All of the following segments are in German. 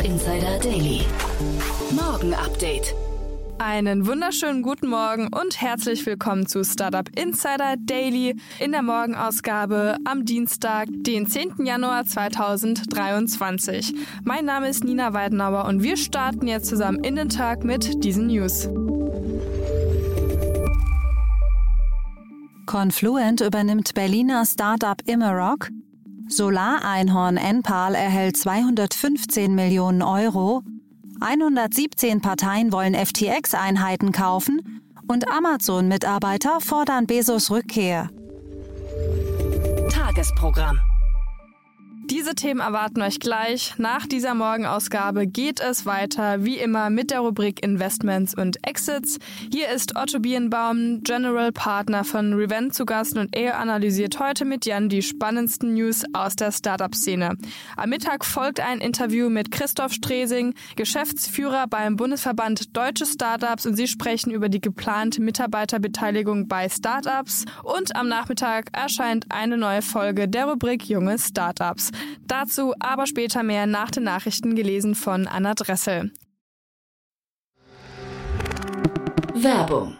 Startup Insider Daily. Morgen Update. Einen wunderschönen guten Morgen und herzlich willkommen zu Startup Insider Daily in der Morgenausgabe am Dienstag, den 10. Januar 2023. Mein Name ist Nina Weidenauer und wir starten jetzt zusammen in den Tag mit diesen News. Confluent übernimmt Berliner Startup Immerock. Solareinhorn Enpal erhält 215 Millionen Euro. 117 Parteien wollen FTX-Einheiten kaufen und Amazon-Mitarbeiter fordern Bezos Rückkehr. Tagesprogramm. Diese Themen erwarten euch gleich. Nach dieser Morgenausgabe geht es weiter, wie immer, mit der Rubrik Investments und Exits. Hier ist Otto Birnbaum, General Partner von Revent zu Gast und er analysiert heute mit Jan die spannendsten News aus der Startup-Szene. Am Mittag folgt ein Interview mit Christoph Stresing, Geschäftsführer beim Bundesverband Deutsche Startups und sie sprechen über die geplante Mitarbeiterbeteiligung bei Startups. Und am Nachmittag erscheint eine neue Folge der Rubrik Junge Startups. Dazu aber später mehr nach den Nachrichten gelesen von Anna Dressel. Werbung.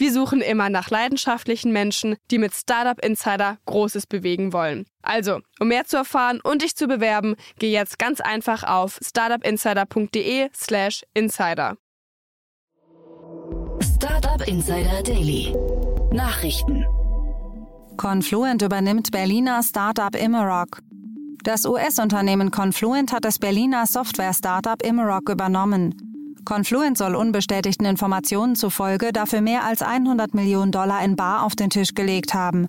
Wir suchen immer nach leidenschaftlichen Menschen, die mit Startup Insider Großes bewegen wollen. Also, um mehr zu erfahren und dich zu bewerben, geh jetzt ganz einfach auf startupinsider.de/slash insider. Startup Insider Daily. Nachrichten. Confluent übernimmt Berliner Startup Immerock. Das US-Unternehmen Confluent hat das Berliner Software-Startup Immerock übernommen. Confluent soll unbestätigten Informationen zufolge dafür mehr als 100 Millionen Dollar in Bar auf den Tisch gelegt haben.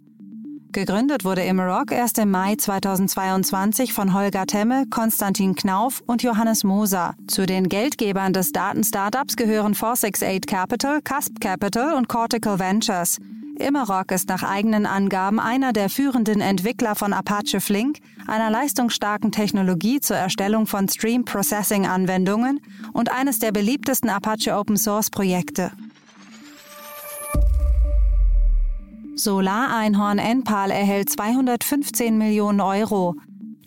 Gegründet wurde Immerock erst im Mai 2022 von Holger Temme, Konstantin Knauf und Johannes Moser. Zu den Geldgebern des Daten-Startups gehören 468 Capital, Casp Capital und Cortical Ventures. Immerock ist nach eigenen Angaben einer der führenden Entwickler von Apache Flink, einer leistungsstarken Technologie zur Erstellung von Stream Processing Anwendungen und eines der beliebtesten Apache Open Source Projekte. Solareinhorn Enpal erhält 215 Millionen Euro.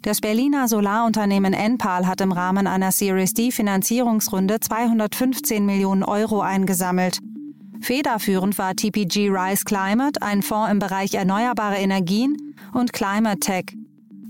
Das Berliner Solarunternehmen Enpal hat im Rahmen einer Series D Finanzierungsrunde 215 Millionen Euro eingesammelt. Federführend war TPG Rise Climate, ein Fonds im Bereich erneuerbare Energien, und Climate Tech.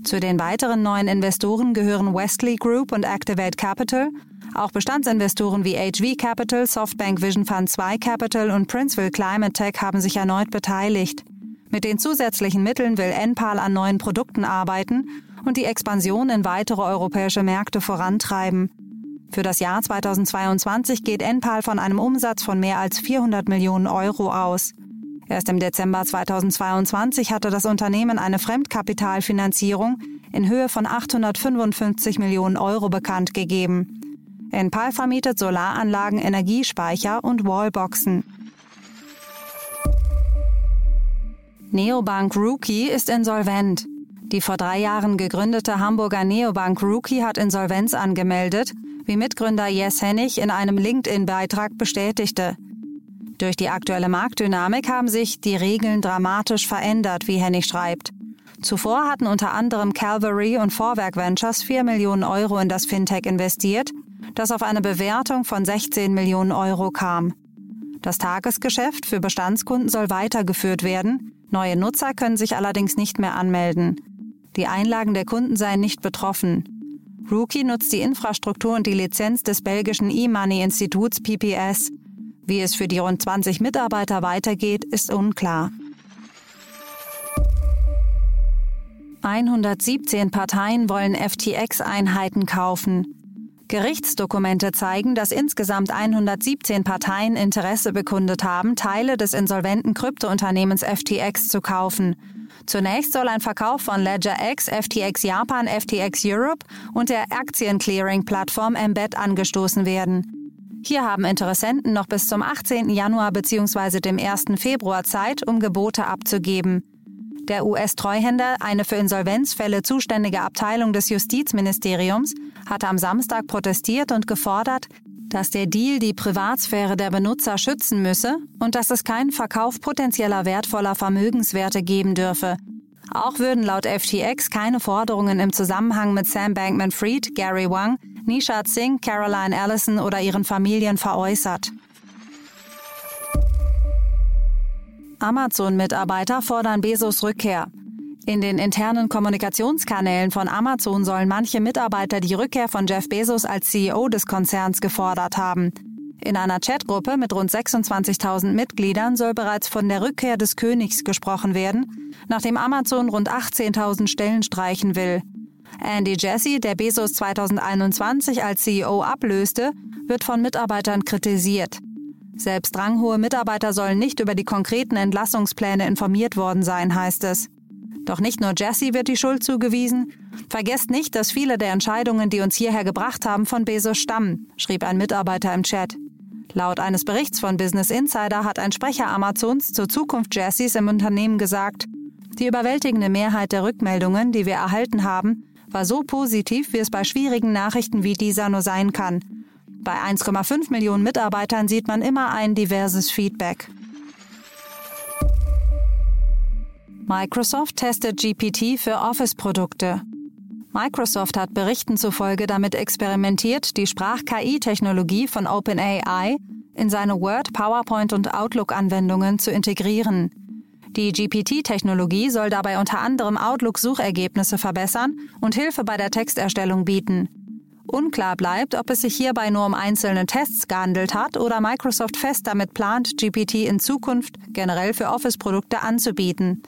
Zu den weiteren neuen Investoren gehören Westley Group und Activate Capital. Auch Bestandsinvestoren wie HV Capital, Softbank Vision Fund 2 Capital und Princeville Climate Tech haben sich erneut beteiligt. Mit den zusätzlichen Mitteln will Enpal an neuen Produkten arbeiten und die Expansion in weitere europäische Märkte vorantreiben. Für das Jahr 2022 geht Enpal von einem Umsatz von mehr als 400 Millionen Euro aus. Erst im Dezember 2022 hatte das Unternehmen eine Fremdkapitalfinanzierung in Höhe von 855 Millionen Euro bekannt gegeben. Enpal vermietet Solaranlagen, Energiespeicher und Wallboxen. Neobank Rookie ist insolvent. Die vor drei Jahren gegründete Hamburger Neobank Rookie hat Insolvenz angemeldet, wie Mitgründer Jess Hennig in einem LinkedIn-Beitrag bestätigte. Durch die aktuelle Marktdynamik haben sich die Regeln dramatisch verändert, wie Hennig schreibt. Zuvor hatten unter anderem Calvary und Vorwerk Ventures 4 Millionen Euro in das Fintech investiert, das auf eine Bewertung von 16 Millionen Euro kam. Das Tagesgeschäft für Bestandskunden soll weitergeführt werden, neue Nutzer können sich allerdings nicht mehr anmelden. Die Einlagen der Kunden seien nicht betroffen. Rookie nutzt die Infrastruktur und die Lizenz des belgischen E-Money-Instituts PPS. Wie es für die rund 20 Mitarbeiter weitergeht, ist unklar. 117 Parteien wollen FTX-Einheiten kaufen. Gerichtsdokumente zeigen, dass insgesamt 117 Parteien Interesse bekundet haben, Teile des insolventen Kryptounternehmens FTX zu kaufen. Zunächst soll ein Verkauf von Ledger X, FTX Japan, FTX Europe und der Aktienclearing-Plattform Embed angestoßen werden. Hier haben Interessenten noch bis zum 18. Januar bzw. dem 1. Februar Zeit, um Gebote abzugeben. Der US-Treuhänder, eine für Insolvenzfälle zuständige Abteilung des Justizministeriums, hatte am Samstag protestiert und gefordert, dass der Deal die Privatsphäre der Benutzer schützen müsse und dass es keinen Verkauf potenzieller wertvoller Vermögenswerte geben dürfe. Auch würden laut FTX keine Forderungen im Zusammenhang mit Sam Bankman-Fried, Gary Wang, Nishat Singh, Caroline Allison oder ihren Familien veräußert. Amazon-Mitarbeiter fordern Bezos Rückkehr. In den internen Kommunikationskanälen von Amazon sollen manche Mitarbeiter die Rückkehr von Jeff Bezos als CEO des Konzerns gefordert haben. In einer Chatgruppe mit rund 26.000 Mitgliedern soll bereits von der Rückkehr des Königs gesprochen werden, nachdem Amazon rund 18.000 Stellen streichen will. Andy Jassy, der Bezos 2021 als CEO ablöste, wird von Mitarbeitern kritisiert. Selbst ranghohe Mitarbeiter sollen nicht über die konkreten Entlassungspläne informiert worden sein, heißt es. Doch nicht nur Jesse wird die Schuld zugewiesen. Vergesst nicht, dass viele der Entscheidungen, die uns hierher gebracht haben, von Bezos stammen, schrieb ein Mitarbeiter im Chat. Laut eines Berichts von Business Insider hat ein Sprecher Amazons zur Zukunft Jessys im Unternehmen gesagt, die überwältigende Mehrheit der Rückmeldungen, die wir erhalten haben, war so positiv, wie es bei schwierigen Nachrichten wie dieser nur sein kann. Bei 1,5 Millionen Mitarbeitern sieht man immer ein diverses Feedback. Microsoft testet GPT für Office-Produkte. Microsoft hat Berichten zufolge damit experimentiert, die Sprach-KI-Technologie von OpenAI in seine Word, PowerPoint und Outlook-Anwendungen zu integrieren. Die GPT-Technologie soll dabei unter anderem Outlook-Suchergebnisse verbessern und Hilfe bei der Texterstellung bieten. Unklar bleibt, ob es sich hierbei nur um einzelne Tests gehandelt hat oder Microsoft fest damit plant, GPT in Zukunft generell für Office-Produkte anzubieten.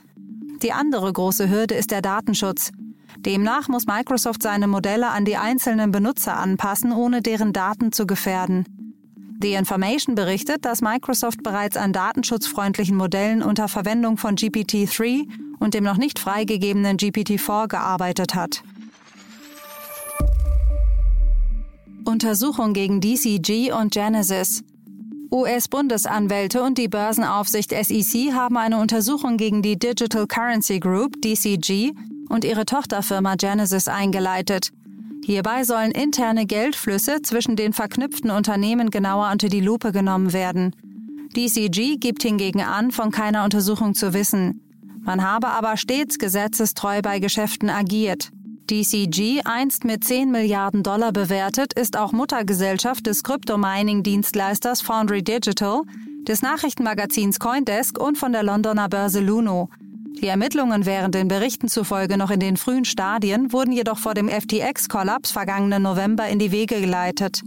Die andere große Hürde ist der Datenschutz. Demnach muss Microsoft seine Modelle an die einzelnen Benutzer anpassen, ohne deren Daten zu gefährden. The Information berichtet, dass Microsoft bereits an datenschutzfreundlichen Modellen unter Verwendung von GPT-3 und dem noch nicht freigegebenen GPT-4 gearbeitet hat. Untersuchung gegen DCG und Genesis. US-Bundesanwälte und die Börsenaufsicht SEC haben eine Untersuchung gegen die Digital Currency Group DCG und ihre Tochterfirma Genesis eingeleitet. Hierbei sollen interne Geldflüsse zwischen den verknüpften Unternehmen genauer unter die Lupe genommen werden. DCG gibt hingegen an, von keiner Untersuchung zu wissen. Man habe aber stets gesetzestreu bei Geschäften agiert. DCG, einst mit 10 Milliarden Dollar bewertet, ist auch Muttergesellschaft des Kryptomining-Dienstleisters Foundry Digital, des Nachrichtenmagazins Coindesk und von der Londoner Börse Luno. Die Ermittlungen wären den Berichten zufolge noch in den frühen Stadien, wurden jedoch vor dem FTX-Kollaps vergangenen November in die Wege geleitet.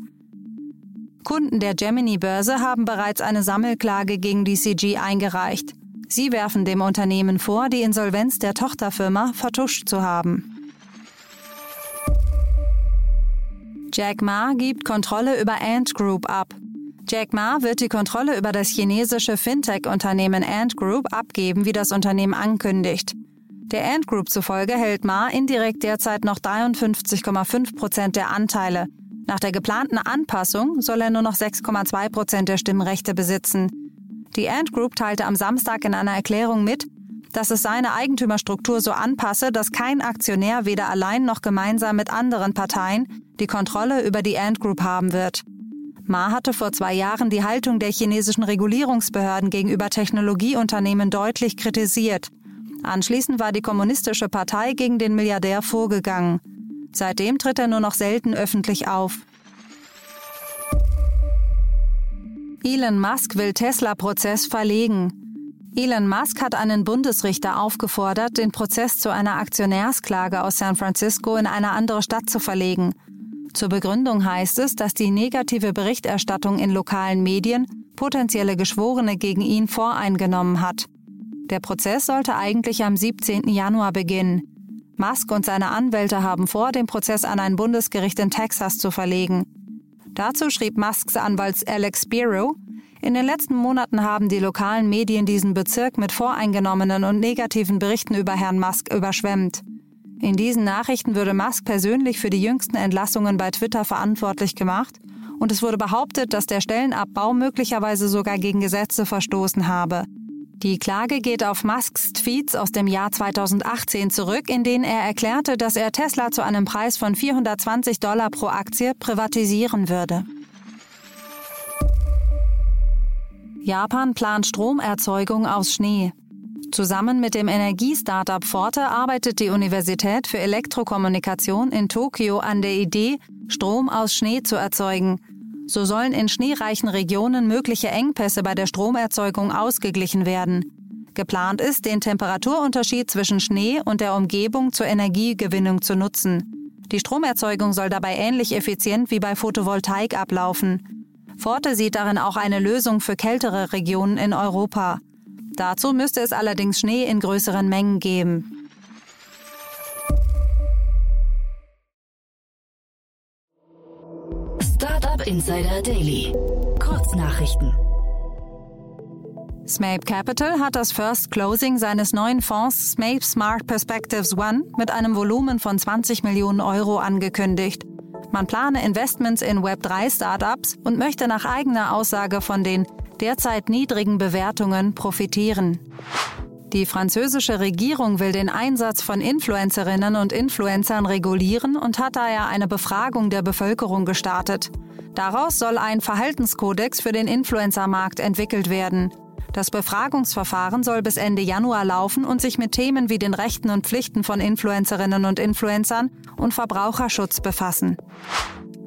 Kunden der Gemini-Börse haben bereits eine Sammelklage gegen DCG eingereicht. Sie werfen dem Unternehmen vor, die Insolvenz der Tochterfirma vertuscht zu haben. Jack Ma gibt Kontrolle über Ant Group ab. Jack Ma wird die Kontrolle über das chinesische Fintech-Unternehmen Ant Group abgeben, wie das Unternehmen ankündigt. Der Ant Group zufolge hält Ma indirekt derzeit noch 53,5 Prozent der Anteile. Nach der geplanten Anpassung soll er nur noch 6,2 Prozent der Stimmrechte besitzen. Die Ant Group teilte am Samstag in einer Erklärung mit, dass es seine Eigentümerstruktur so anpasse, dass kein Aktionär weder allein noch gemeinsam mit anderen Parteien die Kontrolle über die Ant Group haben wird. Ma hatte vor zwei Jahren die Haltung der chinesischen Regulierungsbehörden gegenüber Technologieunternehmen deutlich kritisiert. Anschließend war die Kommunistische Partei gegen den Milliardär vorgegangen. Seitdem tritt er nur noch selten öffentlich auf. Elon Musk will Tesla-Prozess verlegen. Elon Musk hat einen Bundesrichter aufgefordert, den Prozess zu einer Aktionärsklage aus San Francisco in eine andere Stadt zu verlegen. Zur Begründung heißt es, dass die negative Berichterstattung in lokalen Medien potenzielle Geschworene gegen ihn voreingenommen hat. Der Prozess sollte eigentlich am 17. Januar beginnen. Musk und seine Anwälte haben vor, den Prozess an ein Bundesgericht in Texas zu verlegen. Dazu schrieb Musks Anwalt Alex Spiro, in den letzten Monaten haben die lokalen Medien diesen Bezirk mit voreingenommenen und negativen Berichten über Herrn Musk überschwemmt. In diesen Nachrichten würde Musk persönlich für die jüngsten Entlassungen bei Twitter verantwortlich gemacht und es wurde behauptet, dass der Stellenabbau möglicherweise sogar gegen Gesetze verstoßen habe. Die Klage geht auf Musks Tweets aus dem Jahr 2018 zurück, in denen er erklärte, dass er Tesla zu einem Preis von 420 Dollar pro Aktie privatisieren würde. Japan plant Stromerzeugung aus Schnee. Zusammen mit dem Energiestartup Forte arbeitet die Universität für Elektrokommunikation in Tokio an der Idee, Strom aus Schnee zu erzeugen. So sollen in schneereichen Regionen mögliche Engpässe bei der Stromerzeugung ausgeglichen werden. Geplant ist, den Temperaturunterschied zwischen Schnee und der Umgebung zur Energiegewinnung zu nutzen. Die Stromerzeugung soll dabei ähnlich effizient wie bei Photovoltaik ablaufen. Forte sieht darin auch eine Lösung für kältere Regionen in Europa. Dazu müsste es allerdings Schnee in größeren Mengen geben. Startup Insider Daily. Kurznachrichten. Smape Capital hat das First Closing seines neuen Fonds Smape Smart Perspectives One mit einem Volumen von 20 Millionen Euro angekündigt. Man plane Investments in Web3-Startups und möchte nach eigener Aussage von den derzeit niedrigen Bewertungen profitieren. Die französische Regierung will den Einsatz von Influencerinnen und Influencern regulieren und hat daher eine Befragung der Bevölkerung gestartet. Daraus soll ein Verhaltenskodex für den Influencermarkt entwickelt werden. Das Befragungsverfahren soll bis Ende Januar laufen und sich mit Themen wie den Rechten und Pflichten von Influencerinnen und Influencern und Verbraucherschutz befassen.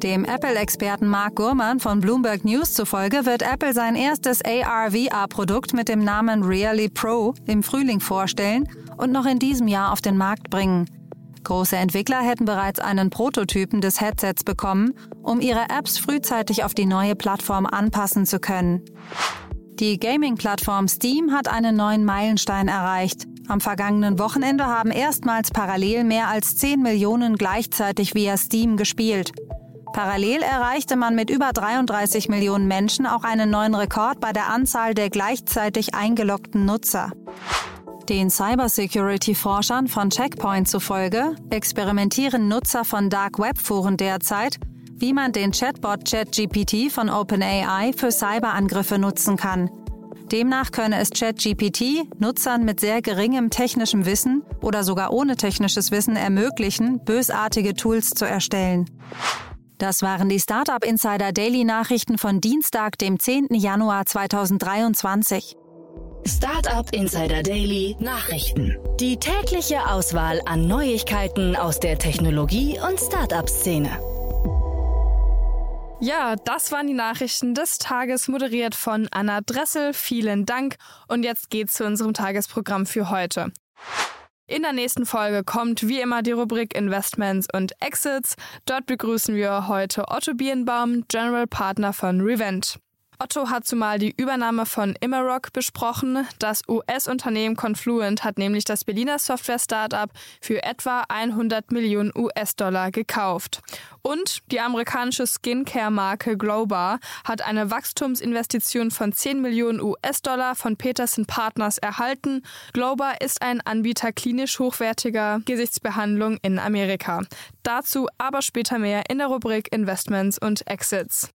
Dem Apple-Experten Mark Gurman von Bloomberg News zufolge wird Apple sein erstes AR-VR-Produkt mit dem Namen Really Pro im Frühling vorstellen und noch in diesem Jahr auf den Markt bringen. Große Entwickler hätten bereits einen Prototypen des Headsets bekommen, um ihre Apps frühzeitig auf die neue Plattform anpassen zu können. Die Gaming-Plattform Steam hat einen neuen Meilenstein erreicht. Am vergangenen Wochenende haben erstmals parallel mehr als 10 Millionen gleichzeitig via Steam gespielt. Parallel erreichte man mit über 33 Millionen Menschen auch einen neuen Rekord bei der Anzahl der gleichzeitig eingeloggten Nutzer. Den Cybersecurity-Forschern von Checkpoint zufolge experimentieren Nutzer von Dark Web-Foren derzeit wie man den Chatbot ChatGPT von OpenAI für Cyberangriffe nutzen kann. Demnach könne es ChatGPT Nutzern mit sehr geringem technischem Wissen oder sogar ohne technisches Wissen ermöglichen, bösartige Tools zu erstellen. Das waren die Startup Insider Daily Nachrichten von Dienstag, dem 10. Januar 2023. Startup Insider Daily Nachrichten. Die tägliche Auswahl an Neuigkeiten aus der Technologie- und Startup-Szene. Ja, das waren die Nachrichten des Tages, moderiert von Anna Dressel. Vielen Dank. Und jetzt geht's zu unserem Tagesprogramm für heute. In der nächsten Folge kommt wie immer die Rubrik Investments und Exits. Dort begrüßen wir heute Otto Birnbaum, General Partner von Revent. Otto hat zumal die Übernahme von Immerock besprochen. Das US-Unternehmen Confluent hat nämlich das Berliner Software-Startup für etwa 100 Millionen US-Dollar gekauft. Und die amerikanische Skincare-Marke Glowbar hat eine Wachstumsinvestition von 10 Millionen US-Dollar von Peterson Partners erhalten. Glowbar ist ein Anbieter klinisch hochwertiger Gesichtsbehandlung in Amerika. Dazu aber später mehr in der Rubrik Investments und Exits.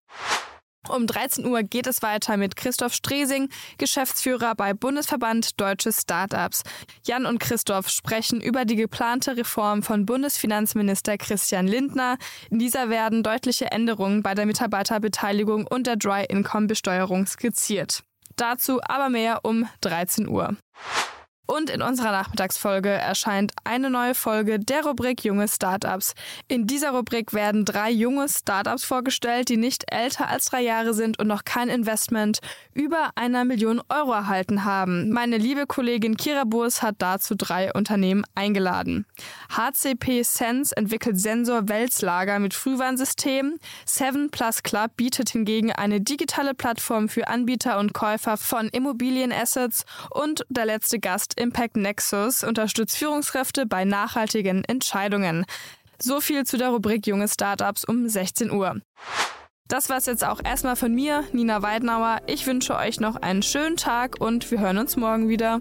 Um 13 Uhr geht es weiter mit Christoph Stresing, Geschäftsführer bei Bundesverband Deutsche Startups. Jan und Christoph sprechen über die geplante Reform von Bundesfinanzminister Christian Lindner. In dieser werden deutliche Änderungen bei der Mitarbeiterbeteiligung und der Dry-Income-Besteuerung skizziert. Dazu aber mehr um 13 Uhr. Und in unserer Nachmittagsfolge erscheint eine neue Folge der Rubrik Junge Startups. In dieser Rubrik werden drei junge Startups vorgestellt, die nicht älter als drei Jahre sind und noch kein Investment über einer Million Euro erhalten haben. Meine liebe Kollegin Kira Burs hat dazu drei Unternehmen eingeladen. HCP Sense entwickelt Sensor-Wälzlager mit Frühwarnsystem. Seven Plus Club bietet hingegen eine digitale Plattform für Anbieter und Käufer von Immobilienassets. Und der letzte Gast Impact Nexus unterstützt Führungskräfte bei nachhaltigen Entscheidungen. So viel zu der Rubrik Junge Startups um 16 Uhr. Das war's jetzt auch erstmal von mir, Nina Weidenauer. Ich wünsche euch noch einen schönen Tag und wir hören uns morgen wieder.